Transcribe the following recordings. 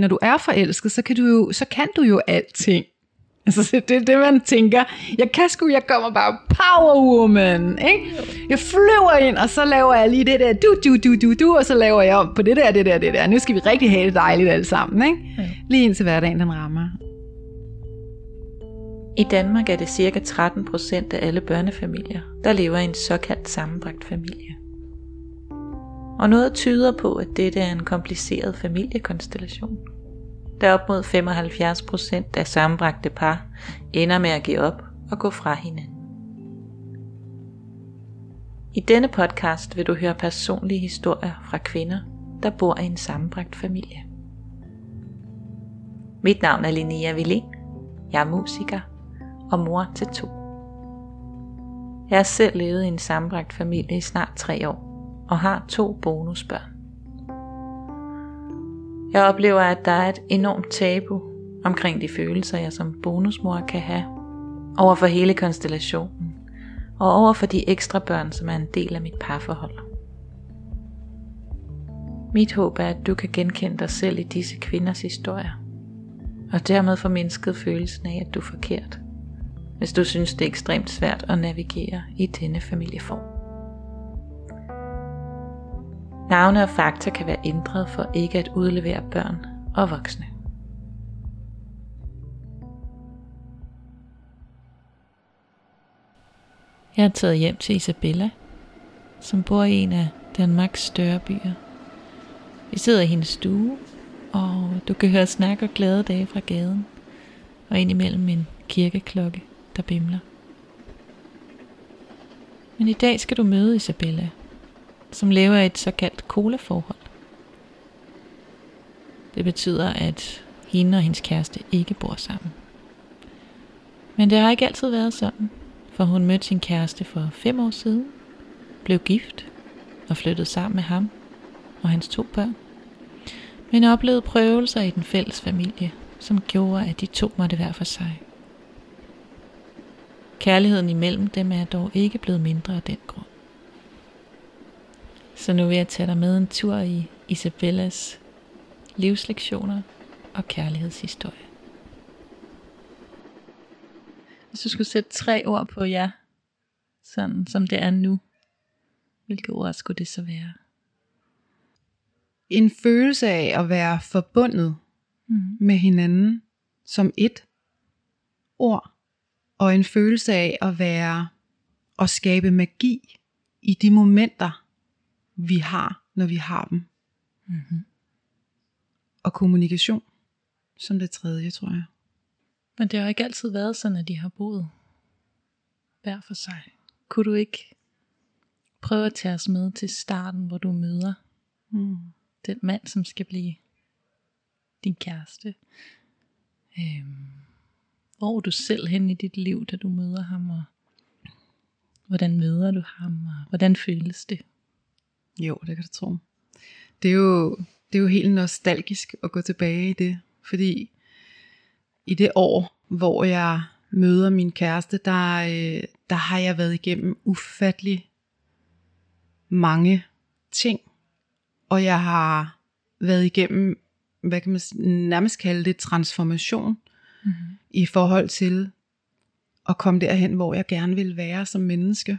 Når du er forelsket, så kan du jo, så kan du jo alting. Altså, det er det, man tænker. Jeg kan sgu, jeg kommer bare power woman, ikke? Jeg flyver ind, og så laver jeg lige det der, du, du, du, du, du, og så laver jeg om på det der, det der, det der. Nu skal vi rigtig have det dejligt alle sammen, ikke? Ja. Lige indtil hverdagen den rammer. I Danmark er det ca. 13% af alle børnefamilier, der lever i en såkaldt sammenbragt familie. Og noget tyder på, at dette er en kompliceret familiekonstellation. Da op mod 75% af sammenbragte par ender med at give op og gå fra hinanden. I denne podcast vil du høre personlige historier fra kvinder, der bor i en sammenbragt familie. Mit navn er Linnea Villén. Jeg er musiker og mor til to. Jeg har selv levet i en sammenbragt familie i snart tre år og har to bonusbørn. Jeg oplever, at der er et enormt tabu omkring de følelser, jeg som bonusmor kan have over for hele konstellationen og over for de ekstra børn, som er en del af mit parforhold. Mit håb er, at du kan genkende dig selv i disse kvinders historier, og dermed få mindsket følelsen af, at du er forkert, hvis du synes, det er ekstremt svært at navigere i denne familieform. Navne og fakta kan være ændret for ikke at udlevere børn og voksne. Jeg er taget hjem til Isabella, som bor i en af Danmarks større byer. Vi sidder i hendes stue, og du kan høre snak og glade dage fra gaden, og indimellem en kirkeklokke, der bimler. Men i dag skal du møde Isabella, som lever i et såkaldt koleforhold. Det betyder, at hende og hendes kæreste ikke bor sammen. Men det har ikke altid været sådan, for hun mødte sin kæreste for fem år siden, blev gift og flyttede sammen med ham og hans to børn. Men oplevede prøvelser i den fælles familie, som gjorde, at de to måtte være for sig. Kærligheden imellem dem er dog ikke blevet mindre af den grund. Så nu vil jeg tage dig med en tur i Isabellas livslektioner og kærlighedshistorie. Hvis du skulle sætte tre ord på jer, sådan som det er nu, hvilke ord skulle det så være? En følelse af at være forbundet mm. med hinanden som et ord, og en følelse af at være og skabe magi i de momenter, vi har, når vi har dem. Mm-hmm. Og kommunikation som det tredje, tror jeg. Men det har ikke altid været sådan, at de har boet hver for sig. Kunne du ikke prøve at tage os med til starten, hvor du møder mm. den mand, som skal blive din kæreste? Øhm, hvor er du selv hen i dit liv, da du møder ham, og hvordan møder du ham, og hvordan føles det? Jo, det kan du tro. Det er jo, det er jo helt nostalgisk at gå tilbage i det, fordi i det år, hvor jeg møder min kæreste, der, øh, der har jeg været igennem ufattelig mange ting. Og jeg har været igennem, hvad kan man nærmest kalde det, transformation mm-hmm. i forhold til at komme derhen, hvor jeg gerne vil være som menneske.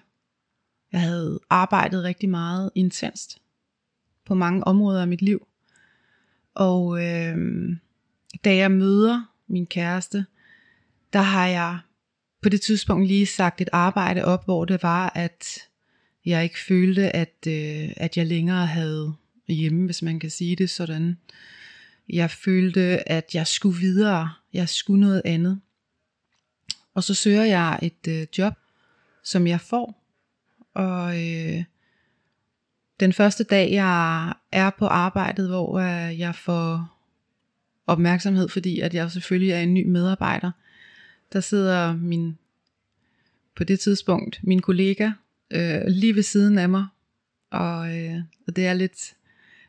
Jeg havde arbejdet rigtig meget intenst på mange områder af mit liv. Og øh, da jeg møder min kæreste, der har jeg på det tidspunkt lige sagt et arbejde op, hvor det var, at jeg ikke følte, at, øh, at jeg længere havde hjemme, hvis man kan sige det sådan. Jeg følte, at jeg skulle videre. Jeg skulle noget andet. Og så søger jeg et øh, job, som jeg får. Og øh, den første dag, jeg er på arbejdet, hvor øh, jeg får opmærksomhed, fordi at jeg selvfølgelig er en ny medarbejder, der sidder min, på det tidspunkt, min kollega øh, lige ved siden af mig, og, øh, og det er lidt,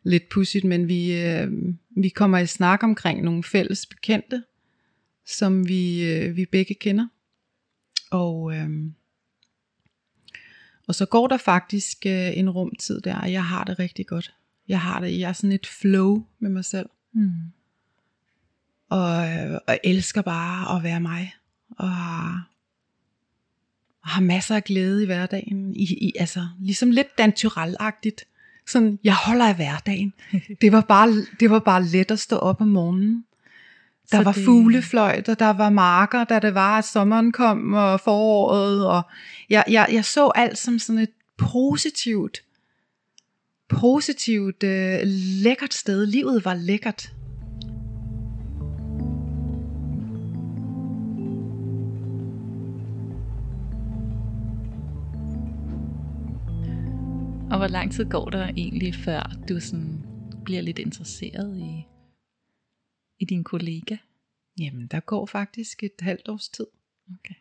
lidt pudsigt, men vi, øh, vi kommer i snak omkring nogle fælles bekendte, som vi, øh, vi begge kender. Og, øh, og så går der faktisk øh, en rumtid der, og jeg har det rigtig godt. Jeg har det, jeg er sådan et flow med mig selv. Mm. og, og elsker bare at være mig, og har, og har masser af glæde i hverdagen, i, i, altså ligesom lidt Dan agtigt sådan, jeg holder af hverdagen. Det var bare, det var bare let at stå op om morgenen. Der så var det... fuglefløjt, og der var marker, da det var, at sommeren kom, og foråret, og jeg, jeg, jeg så alt som sådan et positivt, positivt, øh, lækkert sted. Livet var lækkert. Og hvor lang tid går der egentlig, før du sådan bliver lidt interesseret i, i din kollega? Jamen, der går faktisk et halvt års tid. Okay.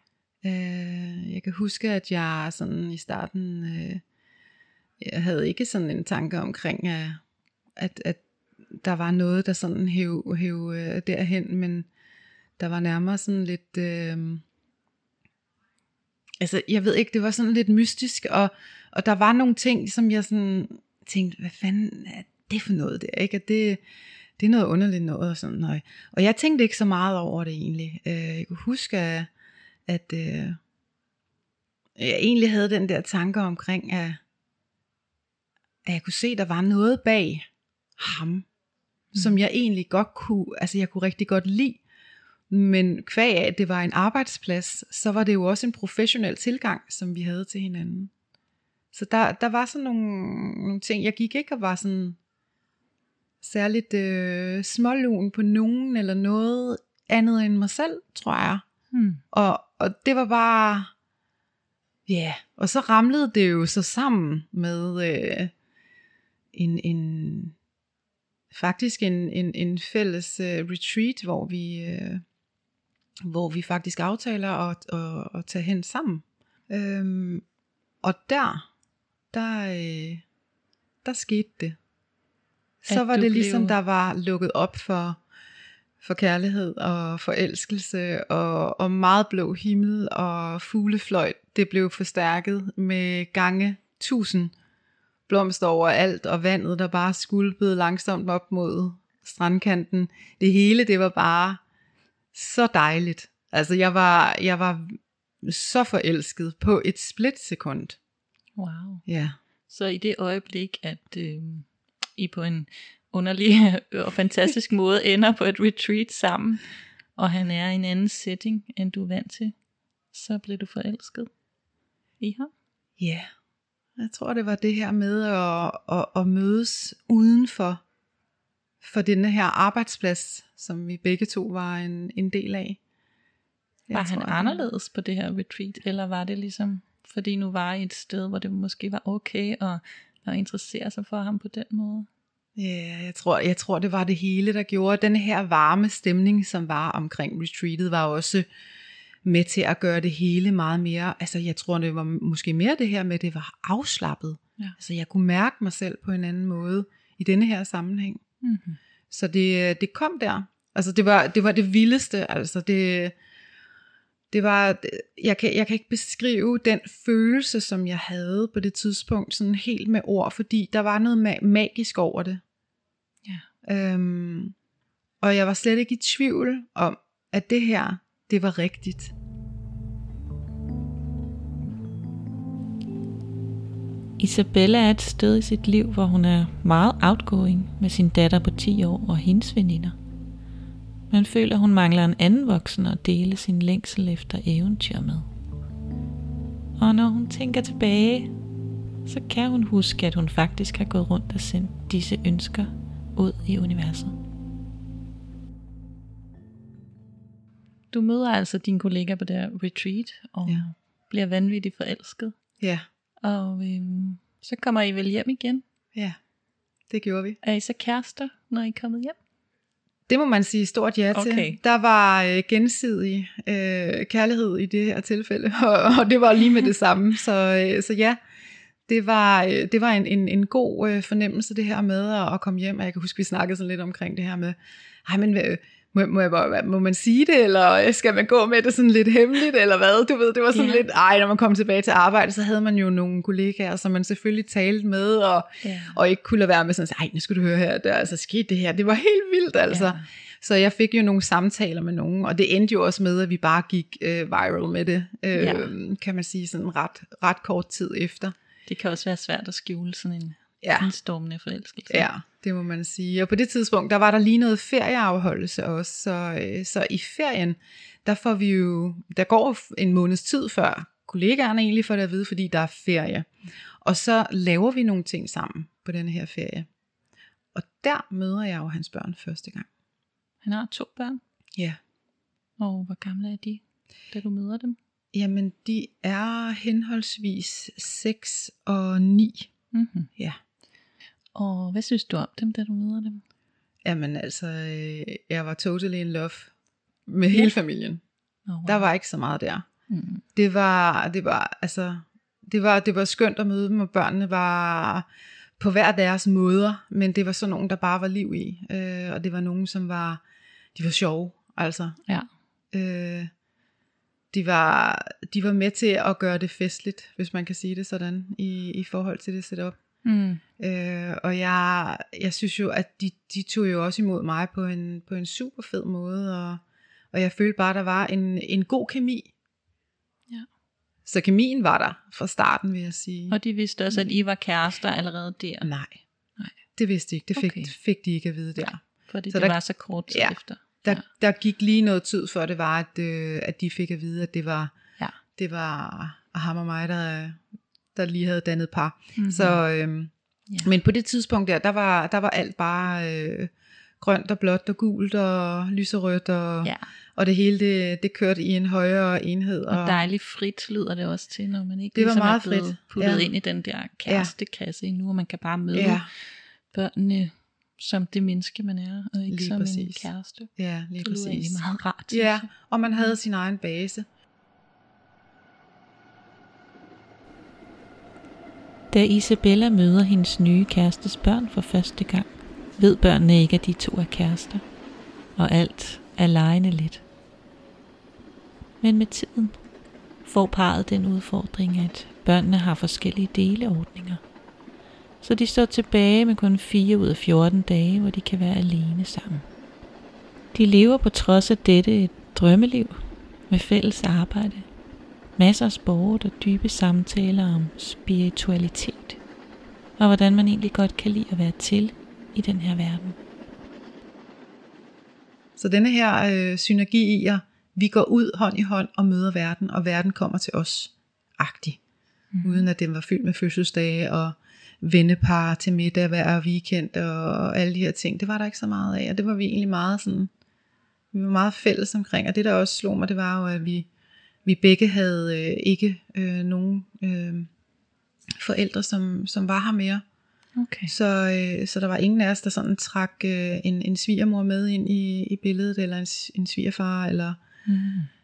Øh, jeg kan huske, at jeg sådan i starten, øh, jeg havde ikke sådan en tanke omkring, at, at der var noget, der sådan hæv, hæv øh, derhen, men der var nærmere sådan lidt, øh, altså jeg ved ikke, det var sådan lidt mystisk, og, og der var nogle ting, som jeg sådan tænkte, hvad fanden er det for noget der, ikke? At det, det er noget underligt noget, og sådan noget. Og jeg tænkte ikke så meget over det egentlig. Øh, jeg kunne huske, at, at øh, jeg egentlig havde den der tanke omkring, at, at jeg kunne se, at der var noget bag ham, mm. som jeg egentlig godt kunne, altså jeg kunne rigtig godt lide, men kvæg af, at det var en arbejdsplads, så var det jo også en professionel tilgang, som vi havde til hinanden. Så der, der var sådan nogle, nogle ting, jeg gik ikke og var sådan særligt øh, smålun på nogen eller noget andet end mig selv, tror jeg. Hmm. Og, og det var bare, ja, yeah. og så ramlede det jo så sammen med øh, en, en, faktisk en, en, en fælles øh, retreat, hvor vi, øh, hvor vi faktisk aftaler at, at, at tage hen sammen. Øhm, og der, der, øh, der skete det. Så var det ligesom, blev... der var lukket op for, for kærlighed og forelskelse og, og meget blå himmel og fuglefløjt. Det blev forstærket med gange tusind blomster over alt og vandet, der bare skulpede langsomt op mod strandkanten. Det hele, det var bare så dejligt. Altså jeg var, jeg var så forelsket på et splitsekund. Wow. Ja. Så i det øjeblik, at øh, I på en underlig og fantastisk måde ender på et retreat sammen, og han er i en anden setting, end du er vant til, så blev du forelsket i ham? Ja, jeg tror det var det her med at, at, at mødes uden for, for denne her arbejdsplads, som vi begge to var en, en del af. Jeg var han anderledes på det her retreat, eller var det ligesom, fordi nu var I et sted, hvor det måske var okay at, at interessere sig for ham på den måde? Ja, yeah, jeg tror, jeg tror, det var det hele, der gjorde. Den her varme stemning, som var omkring retreatet, var også med til at gøre det hele meget mere, altså jeg tror, det var måske mere det her med, at det var afslappet. Ja. Altså jeg kunne mærke mig selv på en anden måde i denne her sammenhæng. Mm-hmm. Så det, det kom der. Altså det var, det var det vildeste, altså det, det var, jeg kan, jeg kan ikke beskrive den følelse, som jeg havde på det tidspunkt, sådan helt med ord, fordi der var noget ma- magisk over det. Ja. Øhm, og jeg var slet ikke i tvivl om, at det her, det var rigtigt. Isabella er et sted i sit liv, hvor hun er meget outgoing med sin datter på 10 år og hendes veninder. Man føler, at hun mangler en anden voksen at dele sin længsel efter eventyr med. Og når hun tænker tilbage, så kan hun huske, at hun faktisk har gået rundt og sendt disse ønsker ud i universet. Du møder altså din kollega på der retreat, og ja. bliver vanvittigt forelsket. Ja. Og øhm, så kommer I vel hjem igen? Ja, det gjorde vi. Er I så kærester, når I er kommet hjem? Det må man sige stort ja til. Okay. Der var øh, gensidig øh, kærlighed i det her tilfælde, og, og det var lige med det samme. Så, øh, så ja, det var, øh, det var en, en, en god øh, fornemmelse det her med at, at komme hjem. Og jeg kan huske, vi snakkede sådan lidt omkring det her med, ej, men øh, må, må, jeg, må man sige det, eller skal man gå med det sådan lidt hemmeligt, eller hvad? Du ved, det var sådan yeah. lidt, ej, når man kom tilbage til arbejde, så havde man jo nogle kollegaer, som man selvfølgelig talte med, og, yeah. og ikke kunne lade være med sådan, ej, nu skal du høre her, der er altså sket det her, det var helt vildt, altså. Yeah. Så jeg fik jo nogle samtaler med nogen, og det endte jo også med, at vi bare gik øh, viral med det, øh, ja. kan man sige, sådan ret, ret kort tid efter. Det kan også være svært at skjule sådan en, ja. en stormende forelskelse. Ja, det må man sige. Og på det tidspunkt, der var der lige noget ferieafholdelse også, så, øh, så i ferien, der får vi jo, der går en måneds tid før kollegaerne egentlig får det at vide, fordi der er ferie. Og så laver vi nogle ting sammen på den her ferie. Og der møder jeg jo hans børn første gang. Han har to børn? Ja. Og hvor gamle er de, da du møder dem? Jamen, de er henholdsvis 6 og 9. Mm-hmm. Ja. Og hvad synes du om dem, da du møder dem? Jamen altså, øh, jeg var totally in love med ja. hele familien. Oh, wow. Der var ikke så meget der. Mm. Det var, det var, altså, det var, det var skønt at møde dem, og børnene var på hver deres måder, men det var sådan nogen, der bare var liv i, øh, og det var nogen, som var, de var sjove, altså. Ja. Øh, de var, de var med til at gøre det festligt, hvis man kan sige det sådan, i, i forhold til det setup. Mm. Øh, og jeg, jeg synes jo, at de, de tog jo også imod mig på en, på en super fed måde, og, og jeg følte bare, at der var en, en god kemi. Ja. Så kemien var der fra starten, vil jeg sige. Og de vidste også, at I var kærester allerede der? Nej, Nej. det vidste de ikke. Det fik, Okay. fik de ikke at vide der. Fordi Så det der- var så kort tid Ja. efter. Der, Ja. der gik lige noget tid før det var, at, øh, at de fik at vide, at det var, Ja. det var ham og mig, der, der lige havde dannet par. Mm-hmm. Så, øhm, Ja. Men på det tidspunkt der, der var, der var alt bare øh, grønt og blåt og gult og lyserødt, og, Ja. og det hele det, det kørte i en højere enhed. Og dejligt frit lyder det også til, når man ikke Det var ligesom meget er blevet frit, puttet ja. ind i den der kærestekasse endnu, og man kan bare møde Ja, børnene som det menneske, man er, og ikke Lige som en præcis. kæreste. ja, lige Det præcis. meget rart. Ja, og man havde sin egen base. Da Isabella møder hendes nye kærestes børn for første gang, ved børnene ikke, at de to er kærester, og alt er lejende lidt. Men med tiden får parret den udfordring, at børnene har forskellige deleordninger. Så de står tilbage med kun 4 ud af 14 dage, hvor de kan være alene sammen. De lever på trods af dette et drømmeliv med fælles arbejde, masser af sport og dybe samtaler om spiritualitet, og hvordan man egentlig godt kan lide at være til i den her verden. Så denne her øh, synergi i, at vi går ud hånd i hånd og møder verden, og verden kommer til os, agtig. Mm. Uden at den var fyldt med fødselsdage og vennepar til middag hver weekend og alle de her ting. Det var der ikke så meget af, og det var vi egentlig meget sådan, vi var meget fælles omkring. Og det der også slog mig, det var jo, at vi, vi begge havde øh, ikke øh, nogen øh, forældre, som, som var her mere. Okay. Så, øh, så der var ingen af os, der sådan trak øh, en, en svigermor med ind i, i billedet, eller en, en svigerfar, eller, Mm.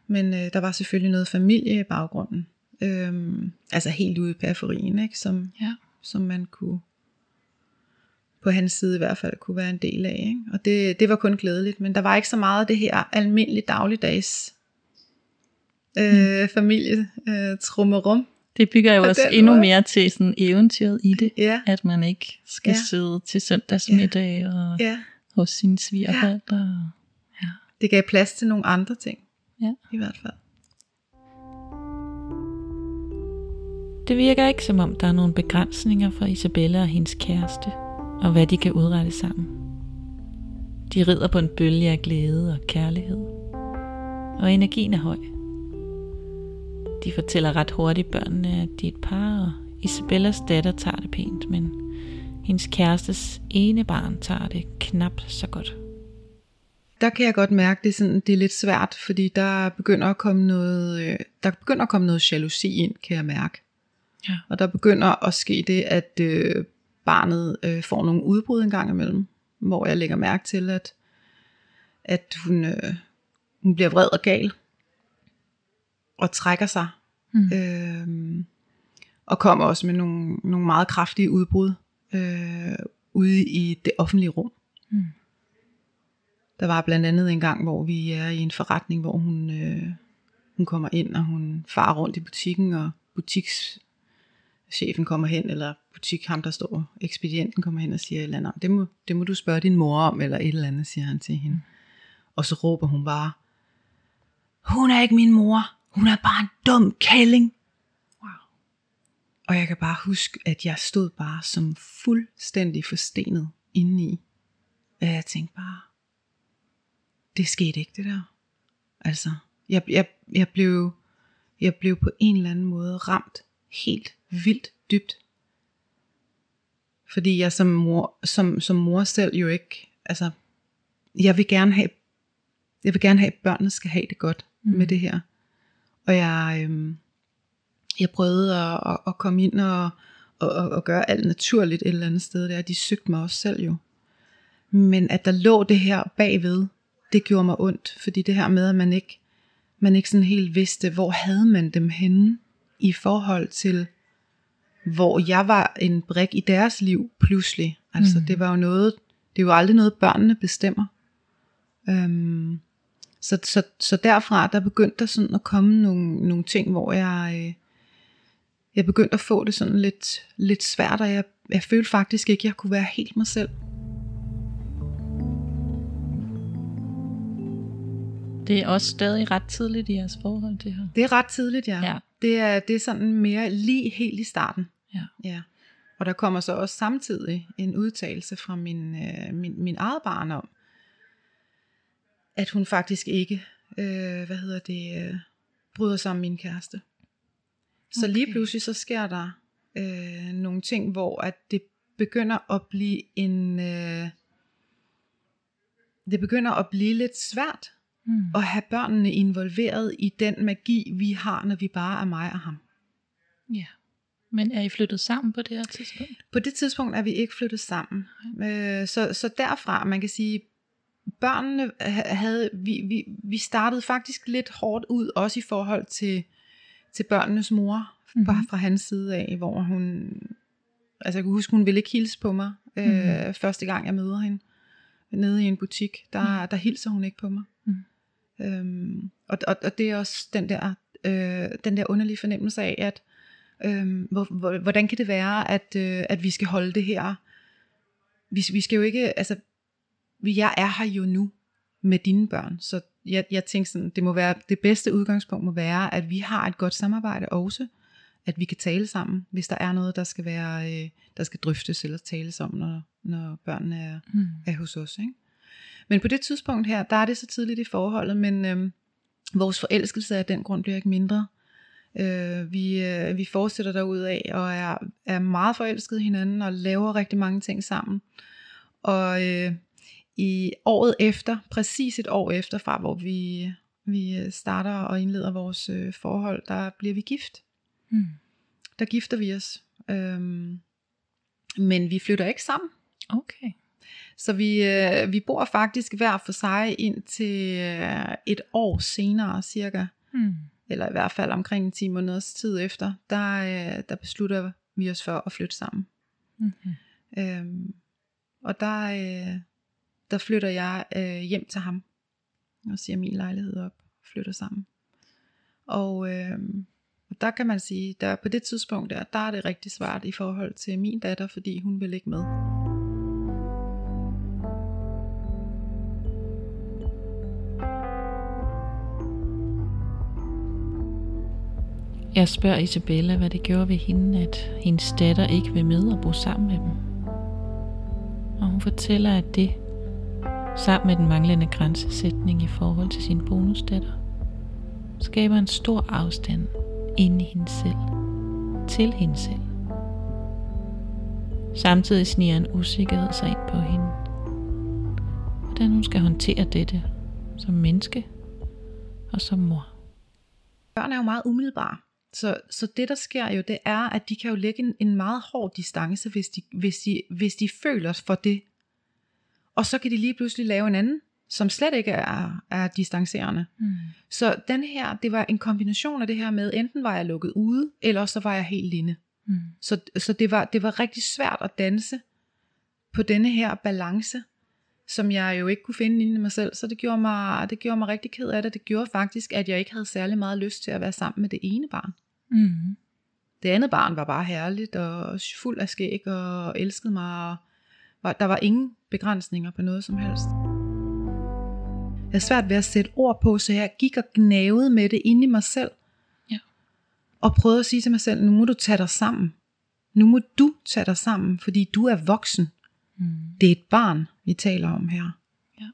men øh, der var selvfølgelig noget familie i baggrunden. Øhm, altså helt ude i periferien, ikke? Som, Ja. som man kunne, på hans side i hvert fald, kunne være en del af. Ikke? Og det, det var kun glædeligt, men der var ikke så meget af det her almindelige dagligdags øh, familie øh, trummerum. Det bygger jo også endnu måde. mere til sådan eventyret i det, Ja, at man ikke skal Ja. sidde til søndagsmiddag og ja. hos sine svigerforældre. Ja. Det gav plads til nogle andre ting. Ja. I hvert fald. Det virker ikke som om, der er nogle begrænsninger for Isabella og hendes kæreste, og hvad de kan udrette sammen. De rider på en bølge af glæde og kærlighed, og energien er høj. De fortæller ret hurtigt børnene, at de er et par, og Isabellas datter tager det pænt, men hendes kærestes ene barn tager det knap så godt. der kan jeg godt mærke, det er, sådan, det er lidt svært, fordi der begynder at komme noget, øh, der begynder at komme noget jalousi ind, kan jeg mærke. Ja. Og der begynder at ske det, at øh, barnet øh, får nogle udbrud en gang imellem, hvor jeg lægger mærke til, at, at hun, øh, hun bliver vred og gal, og trækker sig, Mm. øh, og kommer også med nogle, nogle meget kraftige udbrud øh, ude i det offentlige rum. Mm. Der var blandt andet en gang, hvor vi er i en forretning, hvor hun, øh, hun kommer ind, og hun farer rundt i butikken, og butikschefen kommer hen, eller butik, ham der står, ekspedienten kommer hen og siger et eller andet, det må, det må du spørge din mor om, eller et eller andet, siger han til hende. Og så råber hun bare, hun er ikke min mor, hun er bare en dum kælling. Wow. Og jeg kan bare huske, at jeg stod bare som fuldstændig forstenet indeni. Og jeg tænkte bare, det skete ikke det der. Altså, jeg, jeg, jeg, blev, jeg blev på en eller anden måde ramt helt vildt dybt. Fordi jeg som mor, som, som mor selv jo ikke, altså, jeg vil gerne have, jeg vil gerne have, at børnene skal have det godt mm. med det her. Og jeg, øhm, jeg prøvede at, at, at komme ind og, og, og gøre alt naturligt et eller andet sted der. De søgte mig også selv jo. Men at der lå det her bagved, det gjorde mig ondt. Fordi det her med, at man ikke, man ikke sådan helt vidste, hvor havde man dem henne i forhold til, hvor jeg var en brik i deres liv pludselig. Altså mm. det var jo noget, det er jo aldrig noget børnene bestemmer. Øhm, så, så, så derfra, der begyndte der sådan at komme nogle, nogle ting, hvor jeg, øh, jeg begyndte at få det sådan lidt, lidt svært, og jeg, jeg følte faktisk ikke, at jeg kunne være helt mig selv. Det er også stadig ret tidligt i jeres forhold, det her. Det er ret tidligt, ja. ja. Det, er, det er sådan mere lige helt i starten. Ja. ja. Og der kommer så også samtidig en udtalelse fra min, øh, min, min eget barn om, at hun faktisk ikke, øh, hvad hedder det, øh, bryder om min kæreste. Så okay. lige pludselig så sker der øh, nogle ting, hvor at det begynder at blive en, øh, det begynder at blive lidt svært mm. at have børnene involveret i den magi, vi har, når vi bare er mig og ham. Ja. Men er I flyttet sammen på det her tidspunkt? På det tidspunkt er vi ikke flyttet sammen. Øh, så, så derfra, man kan sige, børnene havde, vi, vi, vi startede faktisk lidt hårdt ud, også i forhold til, til børnenes mor, mm-hmm. bare fra hans side af, hvor hun, altså jeg kan huske, hun ville ikke hilse på mig, mm-hmm. øh, første gang jeg møder hende, nede i en butik, der, mm. der hilser hun ikke på mig. Mm. Øhm, og, og, og det er også den der, øh, den der underlige fornemmelse af, at øh, hvor, hvor, hvordan kan det være, at, øh, at vi skal holde det her, vi, vi skal jo ikke, altså jeg er her jo nu med dine børn, så jeg, jeg tænker sådan, det må være, det bedste udgangspunkt må være, at vi har et godt samarbejde også, at vi kan tale sammen, hvis der er noget, der skal være, øh, der skal drøftes eller tales om, når, når børnene er, mm. er hos os. Ikke? Men på det tidspunkt her, der er det så tidligt i forholdet, men øh, vores forelskelse af den grund bliver ikke mindre. Øh, vi, øh, vi fortsætter derud af og er, er meget forelskede hinanden og laver rigtig mange ting sammen. Og øh, i året efter, præcis et år efter fra, hvor vi, vi starter og indleder vores øh, forhold, der bliver vi gift. Mm. Der gifter vi os. Øhm, men vi flytter ikke sammen. Okay. Så vi, øh, vi bor faktisk hver for sig ind til øh, et år senere cirka. Mm. Eller i hvert fald omkring 10 måneders tid efter, der, øh, der beslutter vi os for at flytte sammen. Mm-hmm. Øhm, og der, øh, der flytter jeg øh, hjem til ham og siger min lejlighed op, flytter sammen. Og øh, der kan man sige, der på det tidspunkt der, der er det rigtig svært i forhold til min datter, fordi hun vil ikke med. Jeg spørger Isabella, hvad det gjorde ved hende, at hendes datter ikke vil med og bo sammen med dem. Og hun fortæller, at det sammen med den manglende grænsesætning i forhold til sin bonusdatter, skaber en stor afstand inde i hende selv, til hende selv. Samtidig sniger en usikkerhed sig ind på hende. Hvordan hun skal håndtere dette som menneske og som mor. Børn er jo meget umiddelbare. Så, så det der sker jo, det er, at de kan jo lægge en, en meget hård distance, hvis de, hvis, de, hvis de føler for det, og så kan de lige pludselig lave en anden, som slet ikke er, er distancerende. Mm. Så den her, det var en kombination af det her med, enten var jeg lukket ude, eller så var jeg helt inde. Mm. Så, så det, var, det var rigtig svært at danse på denne her balance, som jeg jo ikke kunne finde inde i mig selv. Så det gjorde mig, det gjorde mig rigtig ked af det. Det gjorde faktisk, at jeg ikke havde særlig meget lyst til at være sammen med det ene barn. Mm. Det andet barn var bare herligt og fuld af skæg og elskede mig. Og var, der var ingen begrænsninger på noget som helst. havde svært ved at sætte ord på, så jeg gik og gnavede med det inde i mig selv. Ja. Og prøvede at sige til mig selv, nu må du tage dig sammen. Nu må du tage dig sammen, fordi du er voksen. Mm. Det er et barn, vi taler om her. Ja.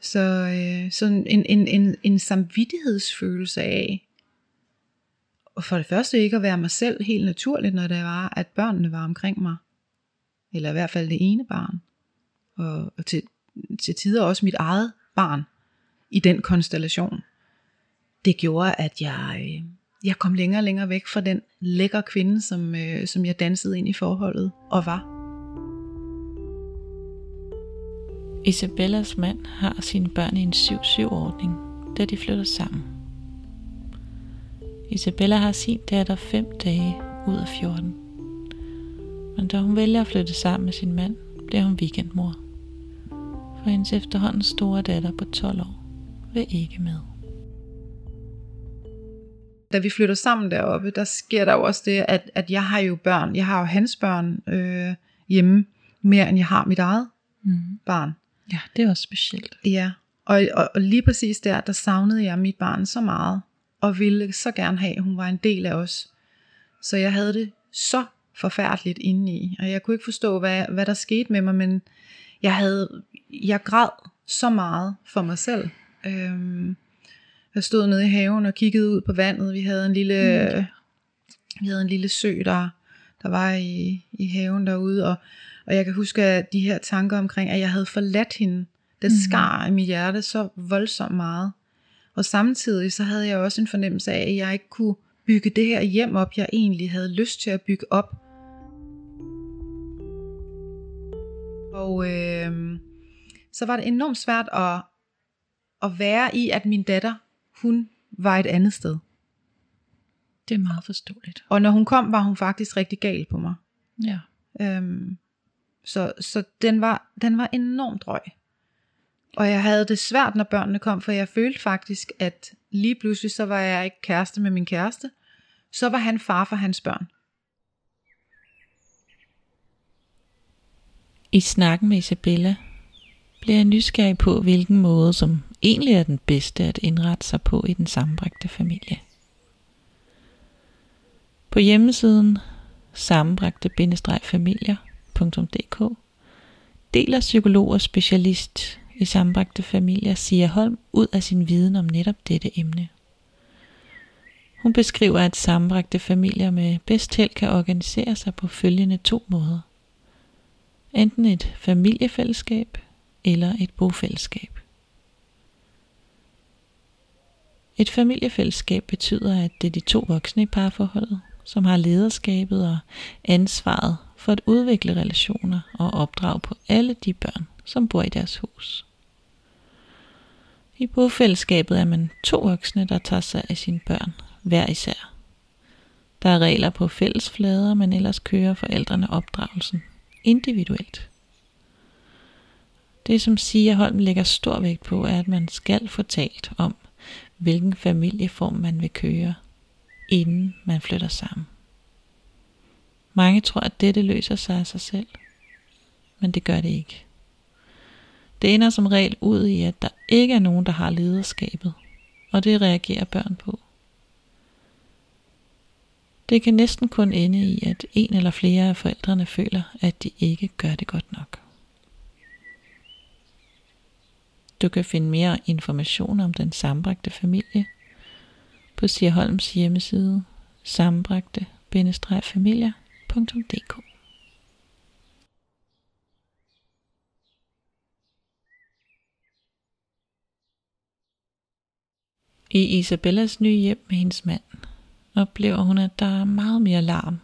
Så, øh, så en, en, en, en samvittighedsfølelse af, og for det første ikke at være mig selv helt naturligt, når det var, at børnene var omkring mig. Eller i hvert fald det ene barn. Og, og til, til tider også mit eget barn i den konstellation. Det gjorde, at jeg, øh, jeg kom længere og længere væk fra den lækre kvinde, som, øh, som jeg dansede ind i forholdet og var. Isabellas mand har sine børn i en 7-7-ordning, da de flytter sammen. Isabella har sin datter 5 dage ud af 14. Men da hun vælger at flytte sammen med sin mand, bliver hun weekendmor. For hendes efterhånden store datter på 12 år vil ikke med. Da vi flytter sammen deroppe, der sker der jo også det, at, at jeg har jo børn. Jeg har jo hans børn øh, hjemme, mere end jeg har mit eget mm. barn. Ja, det er også specielt. Ja, og, og, og lige præcis der, der savnede jeg mit barn så meget, og ville så gerne have, at hun var en del af os. Så jeg havde det så forfærdeligt indeni, og jeg kunne ikke forstå, hvad, hvad der skete med mig, men jeg havde, jeg græd så meget for mig selv. Øhm, jeg stod nede i haven og kiggede ud på vandet. Vi havde en lille, mm. vi havde en lille sø, der, der var i, i haven derude, og, og jeg kan huske at de her tanker omkring, at jeg havde forladt hende. Det mm. skar i mit hjerte så voldsomt meget. Og samtidig så havde jeg også en fornemmelse af, at jeg ikke kunne bygge det her hjem op, jeg egentlig havde lyst til at bygge op. Og øh, så var det enormt svært at, at være i, at min datter, hun var et andet sted. Det er meget forståeligt. Og når hun kom, var hun faktisk rigtig gal på mig. Ja. Øhm, så så den, var, den var enormt drøg. Og jeg havde det svært, når børnene kom, for jeg følte faktisk, at lige pludselig, så var jeg ikke kæreste med min kæreste. Så var han far for hans børn. I snakken med Isabella bliver jeg nysgerrig på, hvilken måde, som egentlig er den bedste at indrette sig på i den sammenbragte familie. På hjemmesiden sammenbragte-familier.dk deler psykolog og specialist i sammenbragte familier Sia Holm ud af sin viden om netop dette emne. Hun beskriver, at sammenbragte familier med bedst held kan organisere sig på følgende to måder. Enten et familiefællesskab eller et bofællesskab. Et familiefællesskab betyder, at det er de to voksne i parforholdet, som har lederskabet og ansvaret for at udvikle relationer og opdrage på alle de børn, som bor i deres hus. I bofællesskabet er man to voksne, der tager sig af sine børn, hver især. Der er regler på fælles flader, men ellers kører forældrene opdragelsen individuelt. Det som Sia Holm lægger stor vægt på, er, at man skal få talt om, hvilken familieform man vil køre, inden man flytter sammen. Mange tror, at dette løser sig af sig selv, men det gør det ikke. Det ender som regel ud i, at der ikke er nogen, der har lederskabet, og det reagerer børn på. Det kan næsten kun ende i, at en eller flere af forældrene føler, at de ikke gør det godt nok. Du kan finde mere information om den sambragte familie på Sierholms hjemmeside sambragte-familier.dk I Isabellas nye hjem med hendes mand oplever hun, at der er meget mere larm,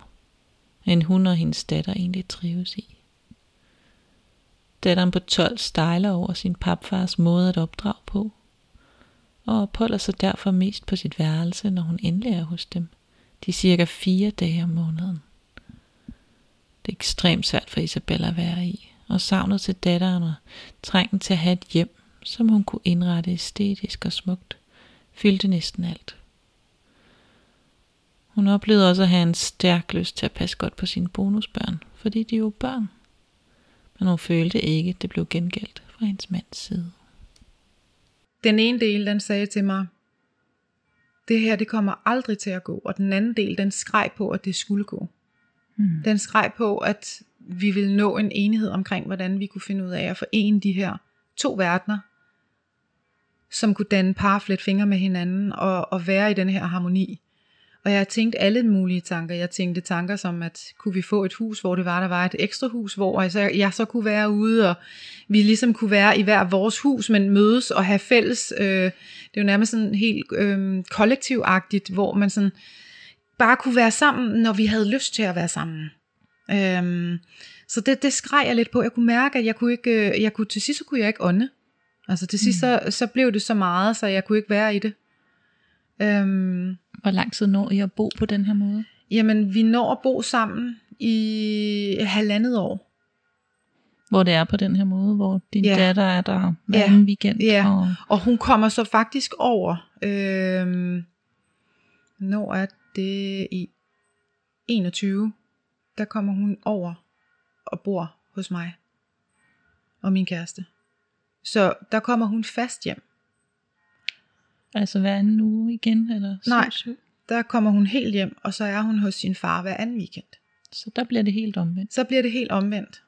end hun og hendes datter egentlig trives i. Datteren på 12 stejler over sin papfars måde at opdrage på, og opholder sig derfor mest på sit værelse, når hun endelig er hos dem, de cirka fire dage om måneden. Det er ekstremt svært for Isabella at være i, og savnet til datteren og trængen til at have et hjem, som hun kunne indrette æstetisk og smukt, fyldte næsten alt. Hun oplevede også at have en stærk lyst til at passe godt på sine bonusbørn, fordi de jo børn. Men hun følte ikke, at det blev gengældt fra hendes mands side. den ene del, den sagde til mig, det her, det kommer aldrig til at gå. Og den anden del, den skreg på, at det skulle gå. Mm. Den skreg på, at vi ville nå en enighed omkring, hvordan vi kunne finde ud af at forene de her to verdener, som kunne danne parflet fingre med hinanden og, og være i den her harmoni. Og jeg har tænkt alle mulige tanker. Jeg tænkte tanker som, at kunne vi få et hus, hvor det var, der var et ekstra hus, hvor jeg så, jeg så kunne være ude, og vi ligesom kunne være i hver vores hus, men mødes og have fælles. Øh, det er jo nærmest sådan helt øh, kollektivagtigt, hvor man sådan bare kunne være sammen, når vi havde lyst til at være sammen. Øh, så det, det skreg jeg lidt på. Jeg kunne mærke, at jeg kunne ikke, øh, jeg kunne, til sidst så kunne jeg ikke ånde. Altså til sidst mm. så, så blev det så meget, så jeg kunne ikke være i det. Øhm, Hvor lang tid når I at bo på den her måde? Jamen, vi når at bo sammen i halvandet år. Hvor det er på den her måde, hvor din ja. datter er der hver ja. weekend. Ja, og... og hun kommer så faktisk over. Øhm, når er det i 21, der kommer hun over og bor hos mig og min kæreste. Så der kommer hun fast hjem. Altså hver anden uge igen? Eller Nej, der kommer hun helt hjem, og så er hun hos sin far hver anden weekend. Så der bliver det helt omvendt? Så bliver det helt omvendt.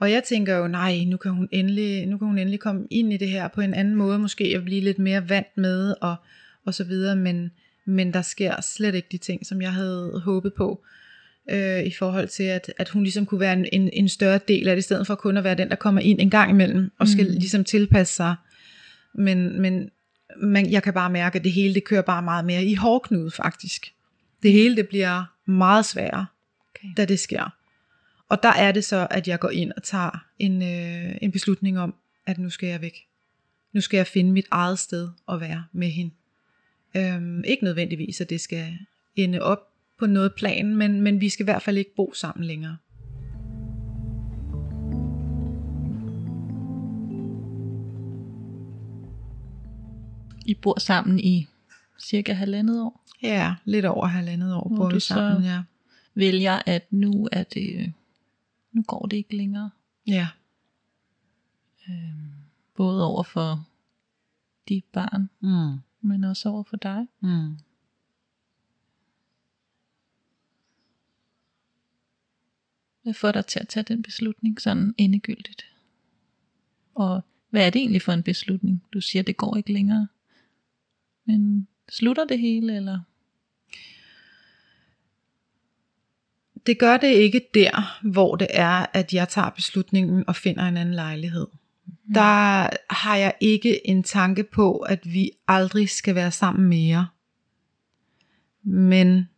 Og jeg tænker jo, nej, nu kan hun endelig, nu kan hun endelig komme ind i det her på en anden måde, måske at blive lidt mere vant med, og, og så videre, men, men der sker slet ikke de ting, som jeg havde håbet på, øh, i forhold til, at, at hun ligesom kunne være en, en, en større del af det, i stedet for kun at være den, der kommer ind en gang imellem, og skal mm. ligesom tilpasse sig. Men, men man, jeg kan bare mærke, at det hele det kører bare meget mere i hårdknude faktisk. Det hele det bliver meget sværere, okay. da det sker. Og der er det så, at jeg går ind og tager en, øh, en beslutning om, at nu skal jeg væk. Nu skal jeg finde mit eget sted at være med hende. Øhm, ikke nødvendigvis, at det skal ende op på noget plan, men, men vi skal i hvert fald ikke bo sammen længere. I bor sammen i cirka halvandet år? Ja, lidt over halvandet år bor vi sammen, ja. vælger, at nu er det, nu går det ikke længere. Ja. Øhm, både over for dit barn, mm. men også over for dig. Mm. Hvad får dig til at tage den beslutning sådan endegyldigt? Og hvad er det egentlig for en beslutning? Du siger, det går ikke længere. Men slutter det hele, eller? Det gør det ikke der, hvor det er, at jeg tager beslutningen og finder en anden lejlighed. Mm. Der har jeg ikke en tanke på, at vi aldrig skal være sammen mere. Men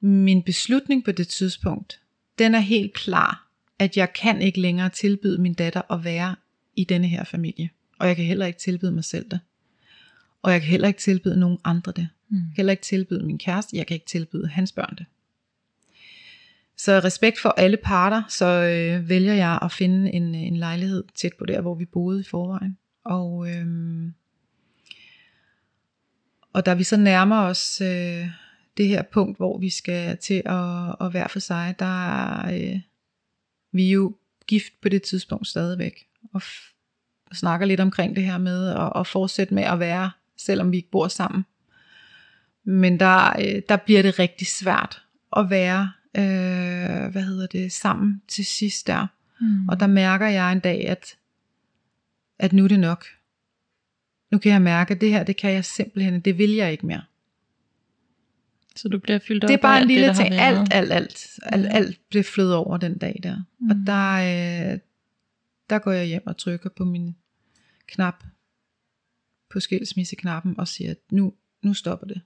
min beslutning på det tidspunkt, den er helt klar, at jeg kan ikke længere tilbyde min datter at være i denne her familie. Og jeg kan heller ikke tilbyde mig selv det. Og jeg kan heller ikke tilbyde nogen andre det. Mm. Jeg kan heller ikke tilbyde min kæreste, jeg kan ikke tilbyde hans børn det. Så respekt for alle parter, så øh, vælger jeg at finde en, en lejlighed tæt på der, hvor vi boede i forvejen. Og, øh, og da vi så nærmer os øh, det her punkt, hvor vi skal til at, at være for sig, der er øh, vi er jo gift på det tidspunkt stadigvæk. Og f- snakker lidt omkring det her med at, at fortsætte med at være selvom vi ikke bor sammen. Men der, øh, der bliver det rigtig svært at være, øh, hvad hedder det, sammen til sidst der. Mm. Og der mærker jeg en dag, at, at nu er det nok. Nu kan jeg mærke, at det her, det kan jeg simpelthen, det vil jeg ikke mere. Så du bliver fyldt op Det er bare en lille ting. Alt, alt, alt, alt, alt blev flødet over den dag der. Mm. Og der, øh, der går jeg hjem og trykker på min knap på skilsmisseknappen og siger, at nu, nu stopper det.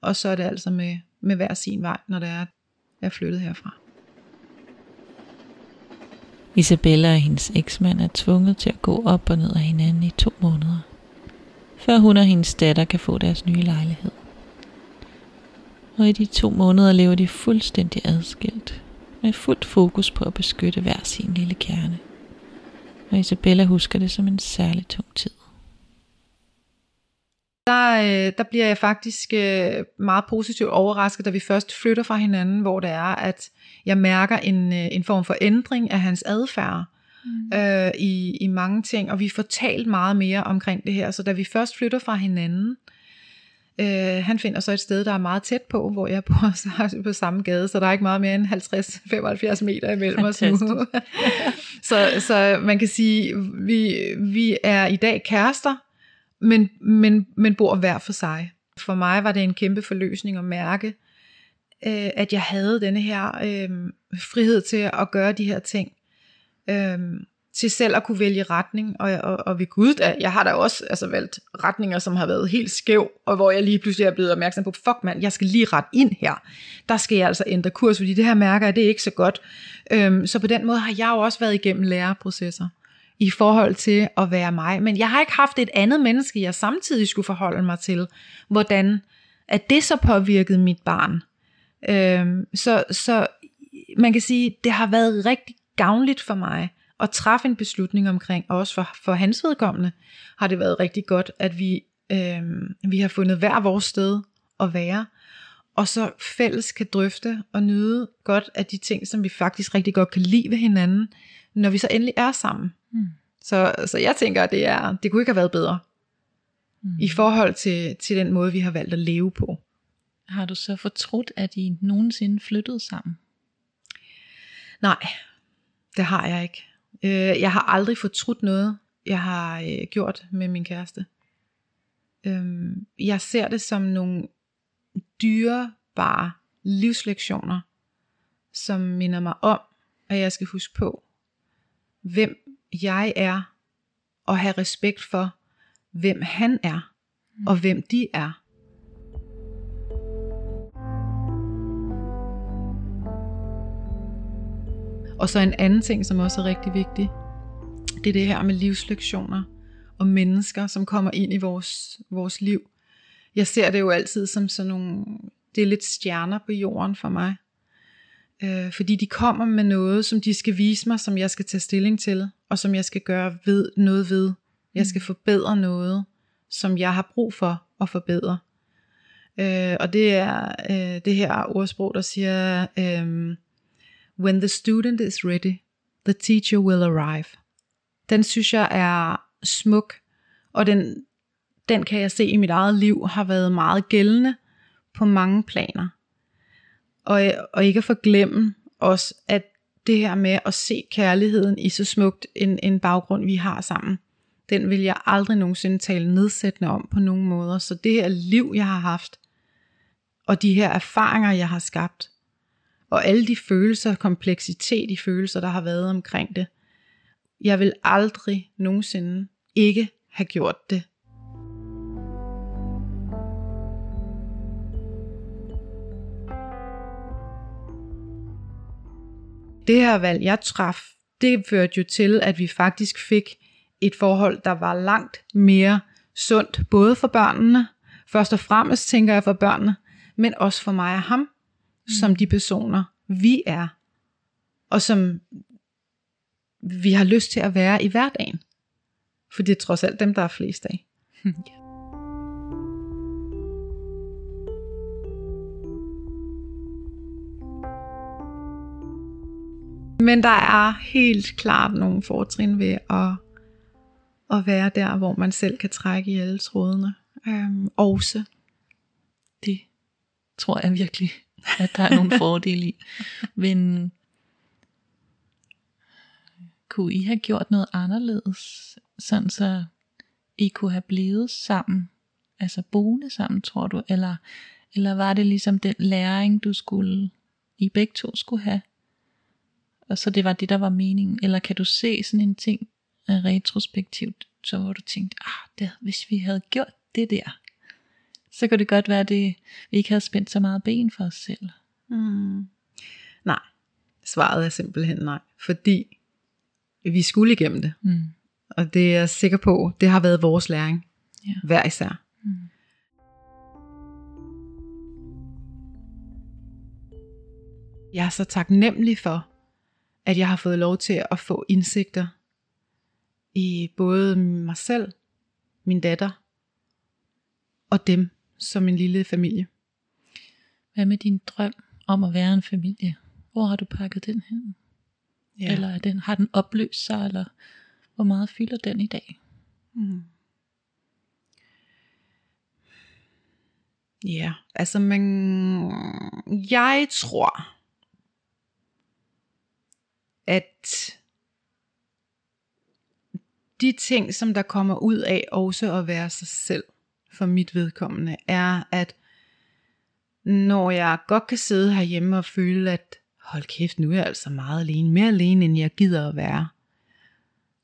Og så er det altså med, med hver sin vej, når det er, at jeg er flyttet herfra. Isabella og hendes eksmand er tvunget til at gå op og ned af hinanden i to måneder, før hun og hendes datter kan få deres nye lejlighed. Og i de to måneder lever de fuldstændig adskilt, med fuldt fokus på at beskytte hver sin lille kerne. Og Isabella husker det som en særlig tung tid der, øh, der bliver jeg faktisk øh, meget positivt overrasket, da vi først flytter fra hinanden, hvor det er, at jeg mærker en, øh, en form for ændring af hans adfærd. mm. øh, i, i mange ting, og vi får talt meget mere omkring det her. Så da vi først flytter fra hinanden, øh, han finder så et sted, der er meget tæt på, hvor jeg bor så på samme gade, så der er ikke meget mere end 50-75 meter imellem os nu. så, så man kan sige, vi, vi er i dag kærester, men, men, men bor hver for sig. For mig var det en kæmpe forløsning at mærke, øh, at jeg havde denne her øh, frihed til at gøre de her ting. Øh, til selv at kunne vælge retning, og, og, og ved Gud, da, jeg har da også altså, valgt retninger, som har været helt skæv, og hvor jeg lige pludselig er blevet opmærksom på, fuck mand, jeg skal lige ret ind her. Der skal jeg altså ændre kurs, fordi det her mærker jeg, det er ikke så godt. Øhm, så på den måde har jeg jo også været igennem læreprocesser i forhold til at være mig. Men jeg har ikke haft et andet menneske, jeg samtidig skulle forholde mig til, hvordan at det så påvirkede mit barn. Øhm, så, så man kan sige, det har været rigtig gavnligt for mig at træffe en beslutning omkring, og også for, for hans vedkommende, har det været rigtig godt, at vi, øhm, vi har fundet hver vores sted at være, og så fælles kan drøfte og nyde godt af de ting, som vi faktisk rigtig godt kan lide ved hinanden, når vi så endelig er sammen. Mm. Så, så jeg tænker, at det, er, det kunne ikke have været bedre, mm. i forhold til, til den måde, vi har valgt at leve på. Har du så fortrudt, at I nogensinde flyttede sammen? Nej, det har jeg ikke. Øh, jeg har aldrig fortrudt noget, jeg har øh, gjort med min kæreste. Øh, jeg ser det som nogle dyrebare livslektioner, som minder mig om, at jeg skal huske på, hvem jeg er, og have respekt for, hvem han er, og hvem de er. Og så en anden ting, som også er rigtig vigtig, det er det her med livslektioner og mennesker, som kommer ind i vores, vores liv. Jeg ser det jo altid som sådan nogle, det er lidt stjerner på jorden for mig. Øh, fordi de kommer med noget, som de skal vise mig, som jeg skal tage stilling til, og som jeg skal gøre ved, noget ved. Jeg skal mm. forbedre noget, som jeg har brug for at forbedre. Øh, og det er øh, det her ordsprog, der siger, øh, When the student is ready, the teacher will arrive. Den synes jeg er smuk, og den, den kan jeg se i mit eget liv har været meget gældende på mange planer. Og, og ikke at forglemme også, at det her med at se kærligheden i så smukt en, en baggrund, vi har sammen, den vil jeg aldrig nogensinde tale nedsættende om på nogen måder. Så det her liv, jeg har haft, og de her erfaringer, jeg har skabt, og alle de følelser, kompleksitet i følelser, der har været omkring det. Jeg vil aldrig nogensinde ikke have gjort det. Det her valg, jeg traf, det førte jo til, at vi faktisk fik et forhold, der var langt mere sundt, både for børnene, først og fremmest tænker jeg for børnene, men også for mig og ham som de personer, vi er, og som vi har lyst til at være i hverdagen. For det er trods alt dem, der er flest af. Men der er helt klart nogle fortrin ved at, at være der, hvor man selv kan trække i alle trådene. Øhm, også. Det tror jeg virkelig at der er nogle fordele i. Men kunne I have gjort noget anderledes, sådan så I kunne have blevet sammen, altså boende sammen, tror du, eller, eller var det ligesom den læring, du skulle, I begge to skulle have, og så det var det, der var meningen, eller kan du se sådan en ting retrospektivt, så hvor du tænkte, ah, det, hvis vi havde gjort det der, så kan det godt være, at det, vi ikke havde spændt så meget ben for os selv. Mm. Nej, svaret er simpelthen nej, fordi vi skulle igennem det. Mm. Og det er jeg sikker på, det har været vores læring, ja. hver især. Mm. Jeg er så taknemmelig for, at jeg har fået lov til at få indsigter i både mig selv, min datter og dem som en lille familie. Hvad med din drøm om at være en familie? Hvor har du pakket den hen? Ja. Eller er den, har den opløst sig, eller hvor meget fylder den i dag? Mm. Ja, altså man, jeg tror, at de ting, som der kommer ud af også at være sig selv, for mit vedkommende, er, at når jeg godt kan sidde herhjemme og føle, at hold kæft, nu er jeg altså meget alene, mere alene, end jeg gider at være,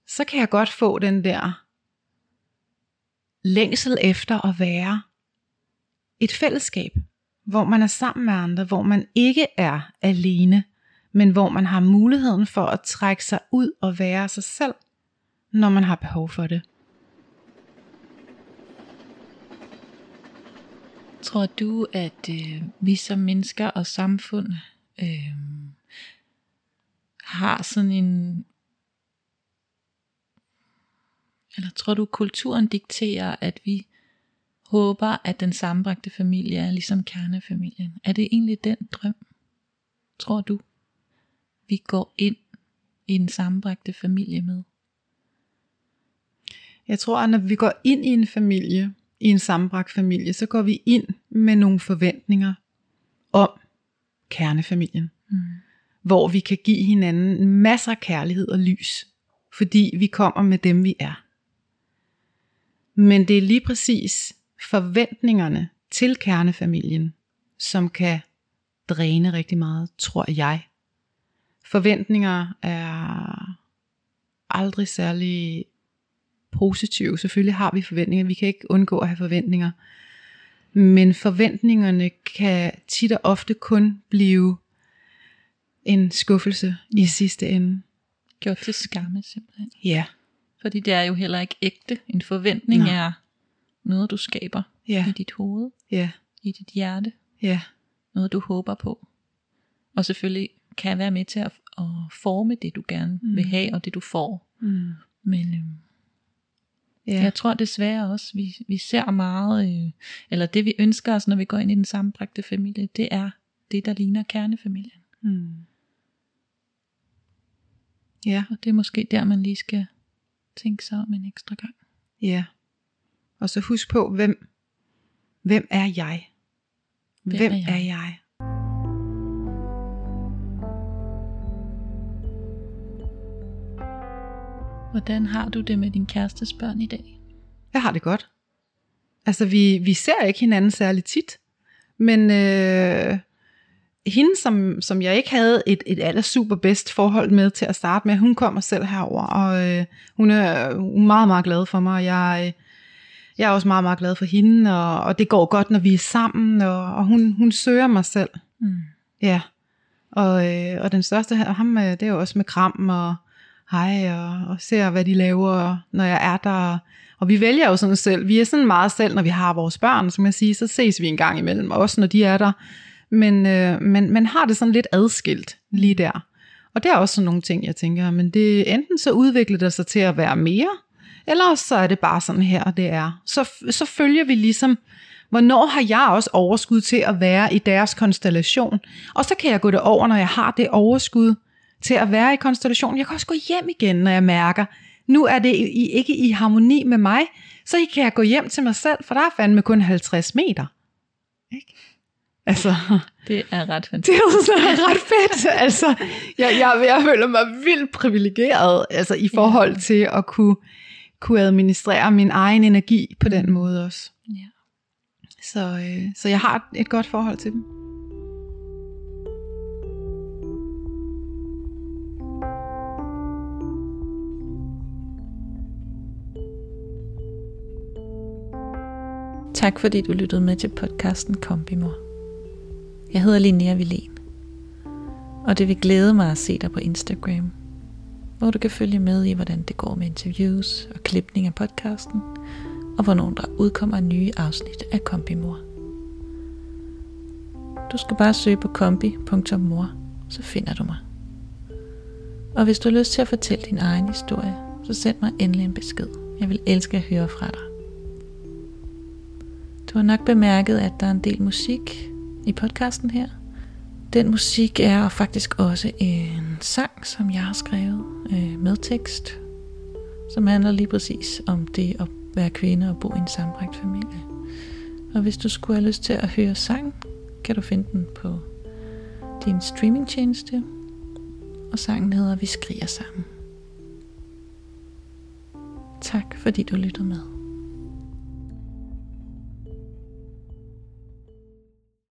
så kan jeg godt få den der længsel efter at være et fællesskab, hvor man er sammen med andre, hvor man ikke er alene, men hvor man har muligheden for at trække sig ud og være sig selv, når man har behov for det. Tror du, at øh, vi som mennesker og samfund øh, har sådan en eller tror du kulturen dikterer at vi håber at den sammenbragte familie er ligesom kernefamilien? Er det egentlig den drøm? Tror du? Vi går ind i en sammenbragte familie med? Jeg tror, at når vi går ind i en familie, i en sammenbragt familie, så går vi ind med nogle forventninger om kernefamilien. Mm. Hvor vi kan give hinanden masser af kærlighed og lys, fordi vi kommer med dem vi er. Men det er lige præcis forventningerne til kernefamilien, som kan dræne rigtig meget, tror jeg. Forventninger er aldrig særlig positive. Selvfølgelig har vi forventninger. Vi kan ikke undgå at have forventninger. Men forventningerne kan tit og ofte kun blive en skuffelse i sidste ende. Gjort til skamme simpelthen. Ja. Fordi det er jo heller ikke ægte. En forventning Nå. er noget, du skaber ja. i dit hoved, ja. i dit hjerte. Ja. Noget, du håber på. Og selvfølgelig kan være med til at, at forme det, du gerne mm. vil have, og det, du får. Mm. Men øhm, Ja. Jeg tror desværre også, vi, vi ser meget, øh, eller det vi ønsker os, når vi går ind i den sammenbragte familie, det er det, der ligner kernefamilien. Hmm. Ja. Og det er måske der, man lige skal tænke sig om en ekstra gang. Ja. Og så husk på, hvem, hvem er jeg? Hvem, hvem er jeg? Er jeg? Hvordan har du det med din kærestes børn i dag? Jeg har det godt. Altså, vi, vi ser ikke hinanden særlig tit, men øh, hende, som, som jeg ikke havde et, et aller super bedst forhold med til at starte med, hun kommer selv herover, og øh, hun er meget, meget glad for mig, og jeg, jeg er også meget, meget glad for hende, og, og det går godt, når vi er sammen, og, og hun, hun søger mig selv. Mm. Ja, og, øh, og den største ham, øh, det er jo også med kram, og hej, og, og ser, hvad de laver, når jeg er der. Og vi vælger jo sådan selv. Vi er sådan meget selv, når vi har vores børn, som jeg siger, så ses vi en gang imellem, også når de er der. Men, øh, men man har det sådan lidt adskilt lige der. Og det er også sådan nogle ting, jeg tænker, men det enten så udvikler det sig til at være mere, eller så er det bare sådan her, det er. Så, så følger vi ligesom, hvornår har jeg også overskud til at være i deres konstellation. Og så kan jeg gå det over, når jeg har det overskud, til at være i konstellation. Jeg kan også gå hjem igen, når jeg mærker, nu er det i, ikke i harmoni med mig, så kan jeg gå hjem til mig selv, for der er fandme kun 50 meter. Ikke? Altså, det er ret fantastisk. Det er ret fedt. Altså, jeg, jeg, jeg føler mig vildt privilegeret altså, i forhold ja. til at kunne, kunne administrere min egen energi på den måde også. Ja. Så, øh, så jeg har et godt forhold til dem. Tak fordi du lyttede med til podcasten Kombimor. Jeg hedder Linnea Vilén, og det vil glæde mig at se dig på Instagram, hvor du kan følge med i, hvordan det går med interviews og klipning af podcasten, og hvornår der udkommer nye afsnit af Kombimor. Du skal bare søge på kombi.mor, så finder du mig. Og hvis du har lyst til at fortælle din egen historie, så send mig endelig en besked. Jeg vil elske at høre fra dig. Du har nok bemærket, at der er en del musik i podcasten her. Den musik er faktisk også en sang, som jeg har skrevet øh, med tekst, som handler lige præcis om det at være kvinde og bo i en sambragt familie. Og hvis du skulle have lyst til at høre sang, kan du finde den på din streamingtjeneste. Og sangen hedder Vi skriger sammen. Tak fordi du lyttede med.